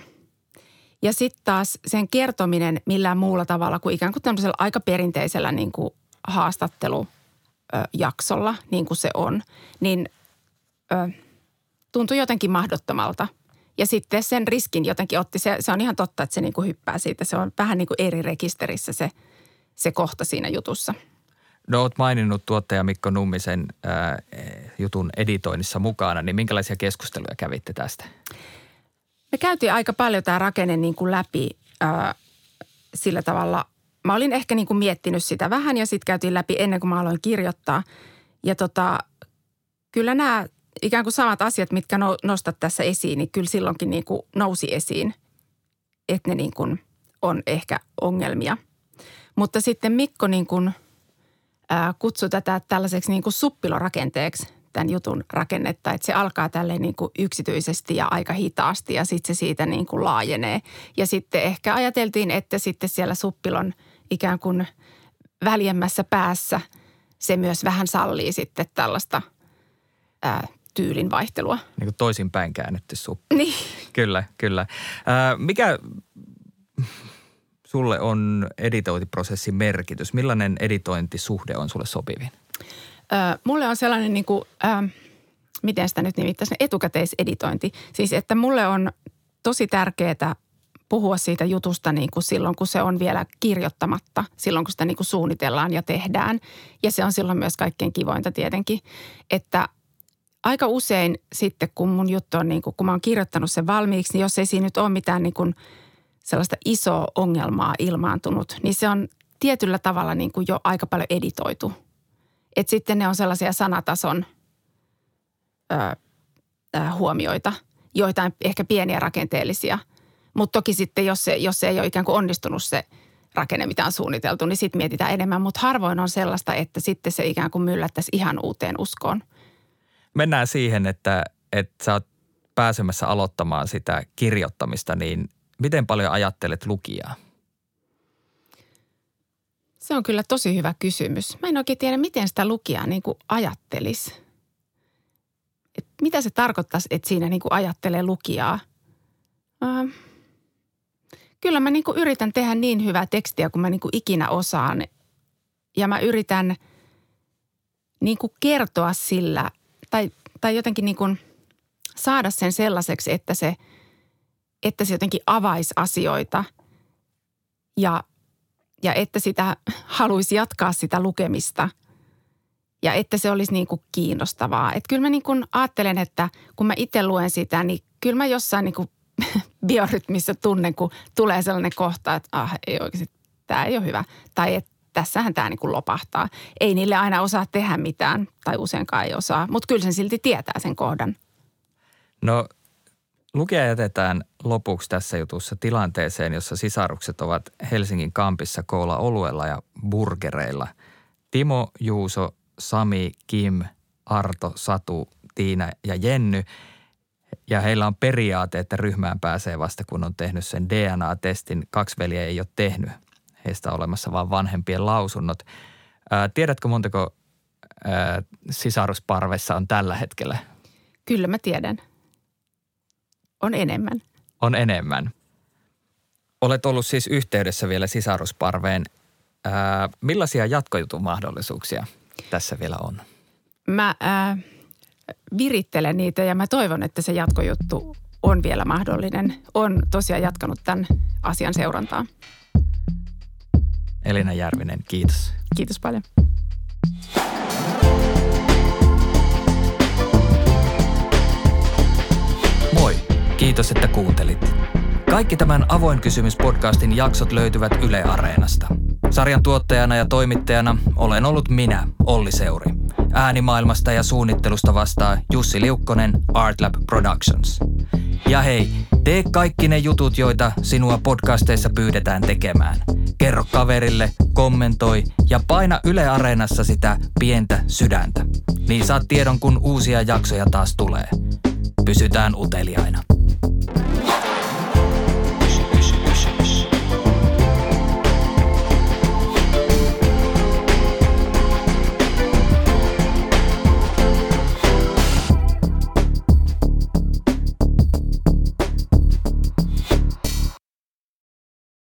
Ja sitten taas sen kertominen millään muulla tavalla kuin ikään kuin tämmöisellä aika perinteisellä niin kuin haastattelujaksolla, niin kuin se on, niin ö, tuntui jotenkin mahdottomalta. Ja sitten sen riskin jotenkin otti, se, se on ihan totta, että se niin kuin hyppää siitä. Se on vähän niin kuin eri rekisterissä se, se kohta siinä jutussa. No oot maininnut tuottaja Mikko Nummisen ää, jutun editoinnissa mukana, niin minkälaisia keskusteluja kävitte tästä? Me käytiin aika paljon tämä rakenne niin kuin läpi ää, sillä tavalla. Mä olin ehkä niin kuin miettinyt sitä vähän ja sitten käytiin läpi ennen kuin mä aloin kirjoittaa. Ja tota, kyllä nämä ikään kuin samat asiat, mitkä no, nostat tässä esiin, niin kyllä silloinkin niin kuin nousi esiin, että ne niin kuin on ehkä ongelmia. Mutta sitten Mikko niin kuin, ää, kutsui tätä tällaiseksi niin kuin suppilorakenteeksi tämän jutun rakennetta, että se alkaa tälleen niin kuin yksityisesti ja aika hitaasti ja sitten se siitä niin kuin laajenee. Ja sitten ehkä ajateltiin, että sitten siellä suppilon ikään kuin väljemmässä päässä se myös vähän sallii sitten tällaista ää, tyylin vaihtelua. Niin kuin toisinpäin käännetty suppi. Niin. Kyllä, kyllä. Ää, mikä sulle on editointiprosessin merkitys? Millainen editointisuhde on sulle sopivin? Ö, mulle on sellainen niin kuin, ö, miten sitä nyt nimittäisi, etukäteiseditointi. Siis että mulle on tosi tärkeää puhua siitä jutusta niin kuin silloin, kun se on vielä kirjoittamatta, silloin kun sitä niin kuin suunnitellaan ja tehdään. Ja se on silloin myös kaikkein kivointa tietenkin, että aika usein sitten, kun mun juttu on niin kuin, kun mä oon kirjoittanut sen valmiiksi, niin jos ei siinä nyt ole mitään niin kuin sellaista isoa ongelmaa ilmaantunut, niin se on tietyllä tavalla niin kuin jo aika paljon editoitu. Että sitten ne on sellaisia sanatason ö, ö, huomioita, joitain ehkä pieniä rakenteellisia. Mutta toki sitten, jos se, jos se ei ole ikään kuin onnistunut se rakenne, mitä on suunniteltu, niin sitten mietitään enemmän. Mutta harvoin on sellaista, että sitten se ikään kuin myllättäisi ihan uuteen uskoon – mennään siihen, että, että sä oot pääsemässä aloittamaan sitä kirjoittamista, niin miten paljon ajattelet lukijaa? Se on kyllä tosi hyvä kysymys. Mä en oikein tiedä, miten sitä lukijaa niin kuin ajattelisi. Et mitä se tarkoittaisi, että siinä niin kuin ajattelee lukijaa? Äh, kyllä mä niin kuin yritän tehdä niin hyvää tekstiä kuin mä niin kuin ikinä osaan. Ja mä yritän niin kuin kertoa sillä tai, tai jotenkin niin kuin saada sen sellaiseksi, että se, että se jotenkin avaisi asioita ja, ja että sitä haluaisi jatkaa sitä lukemista ja että se olisi niin kuin kiinnostavaa. Että kyllä mä niin kuin ajattelen, että kun mä itse luen sitä, niin kyllä mä jossain niin kuin biorytmissä tunnen, kun tulee sellainen kohta, että ah, ei oikeasti, tämä ei ole hyvä. Tai että tässähän tämä niin kuin lopahtaa. Ei niille aina osaa tehdä mitään, tai useinkaan ei osaa, mutta kyllä sen silti tietää sen kohdan. No lukija jätetään lopuksi tässä jutussa tilanteeseen, jossa sisarukset ovat Helsingin kampissa koolla oluella ja burgereilla. Timo, Juuso, Sami, Kim, Arto, Satu, Tiina ja Jenny. Ja heillä on periaate, että ryhmään pääsee vasta kun on tehnyt sen DNA-testin. Kaksi veliä ei ole tehnyt heistä olemassa vain vanhempien lausunnot. Ää, tiedätkö montako ää, sisarusparvessa on tällä hetkellä? Kyllä mä tiedän. On enemmän. On enemmän. Olet ollut siis yhteydessä vielä sisarusparveen. Ää, millaisia jatkojutun mahdollisuuksia tässä vielä on? Mä ää, virittelen niitä ja mä toivon, että se jatkojuttu on vielä mahdollinen. On tosiaan jatkanut tämän asian seurantaa. Elina Järvinen, kiitos. Kiitos paljon. Kiitos että kuuntelit. Kaikki tämän Avoin kysymys-podcastin jaksot löytyvät Yle Areenasta. Sarjan tuottajana ja toimittajana olen ollut minä, Olli Seuri. Äänimaailmasta ja suunnittelusta vastaa Jussi Liukkonen, Artlab Productions. Ja hei, tee kaikki ne jutut, joita sinua podcasteissa pyydetään tekemään. Kerro kaverille, kommentoi ja paina Yle Areenassa sitä pientä sydäntä. Niin saat tiedon, kun uusia jaksoja taas tulee. Pysytään uteliaina. Bye.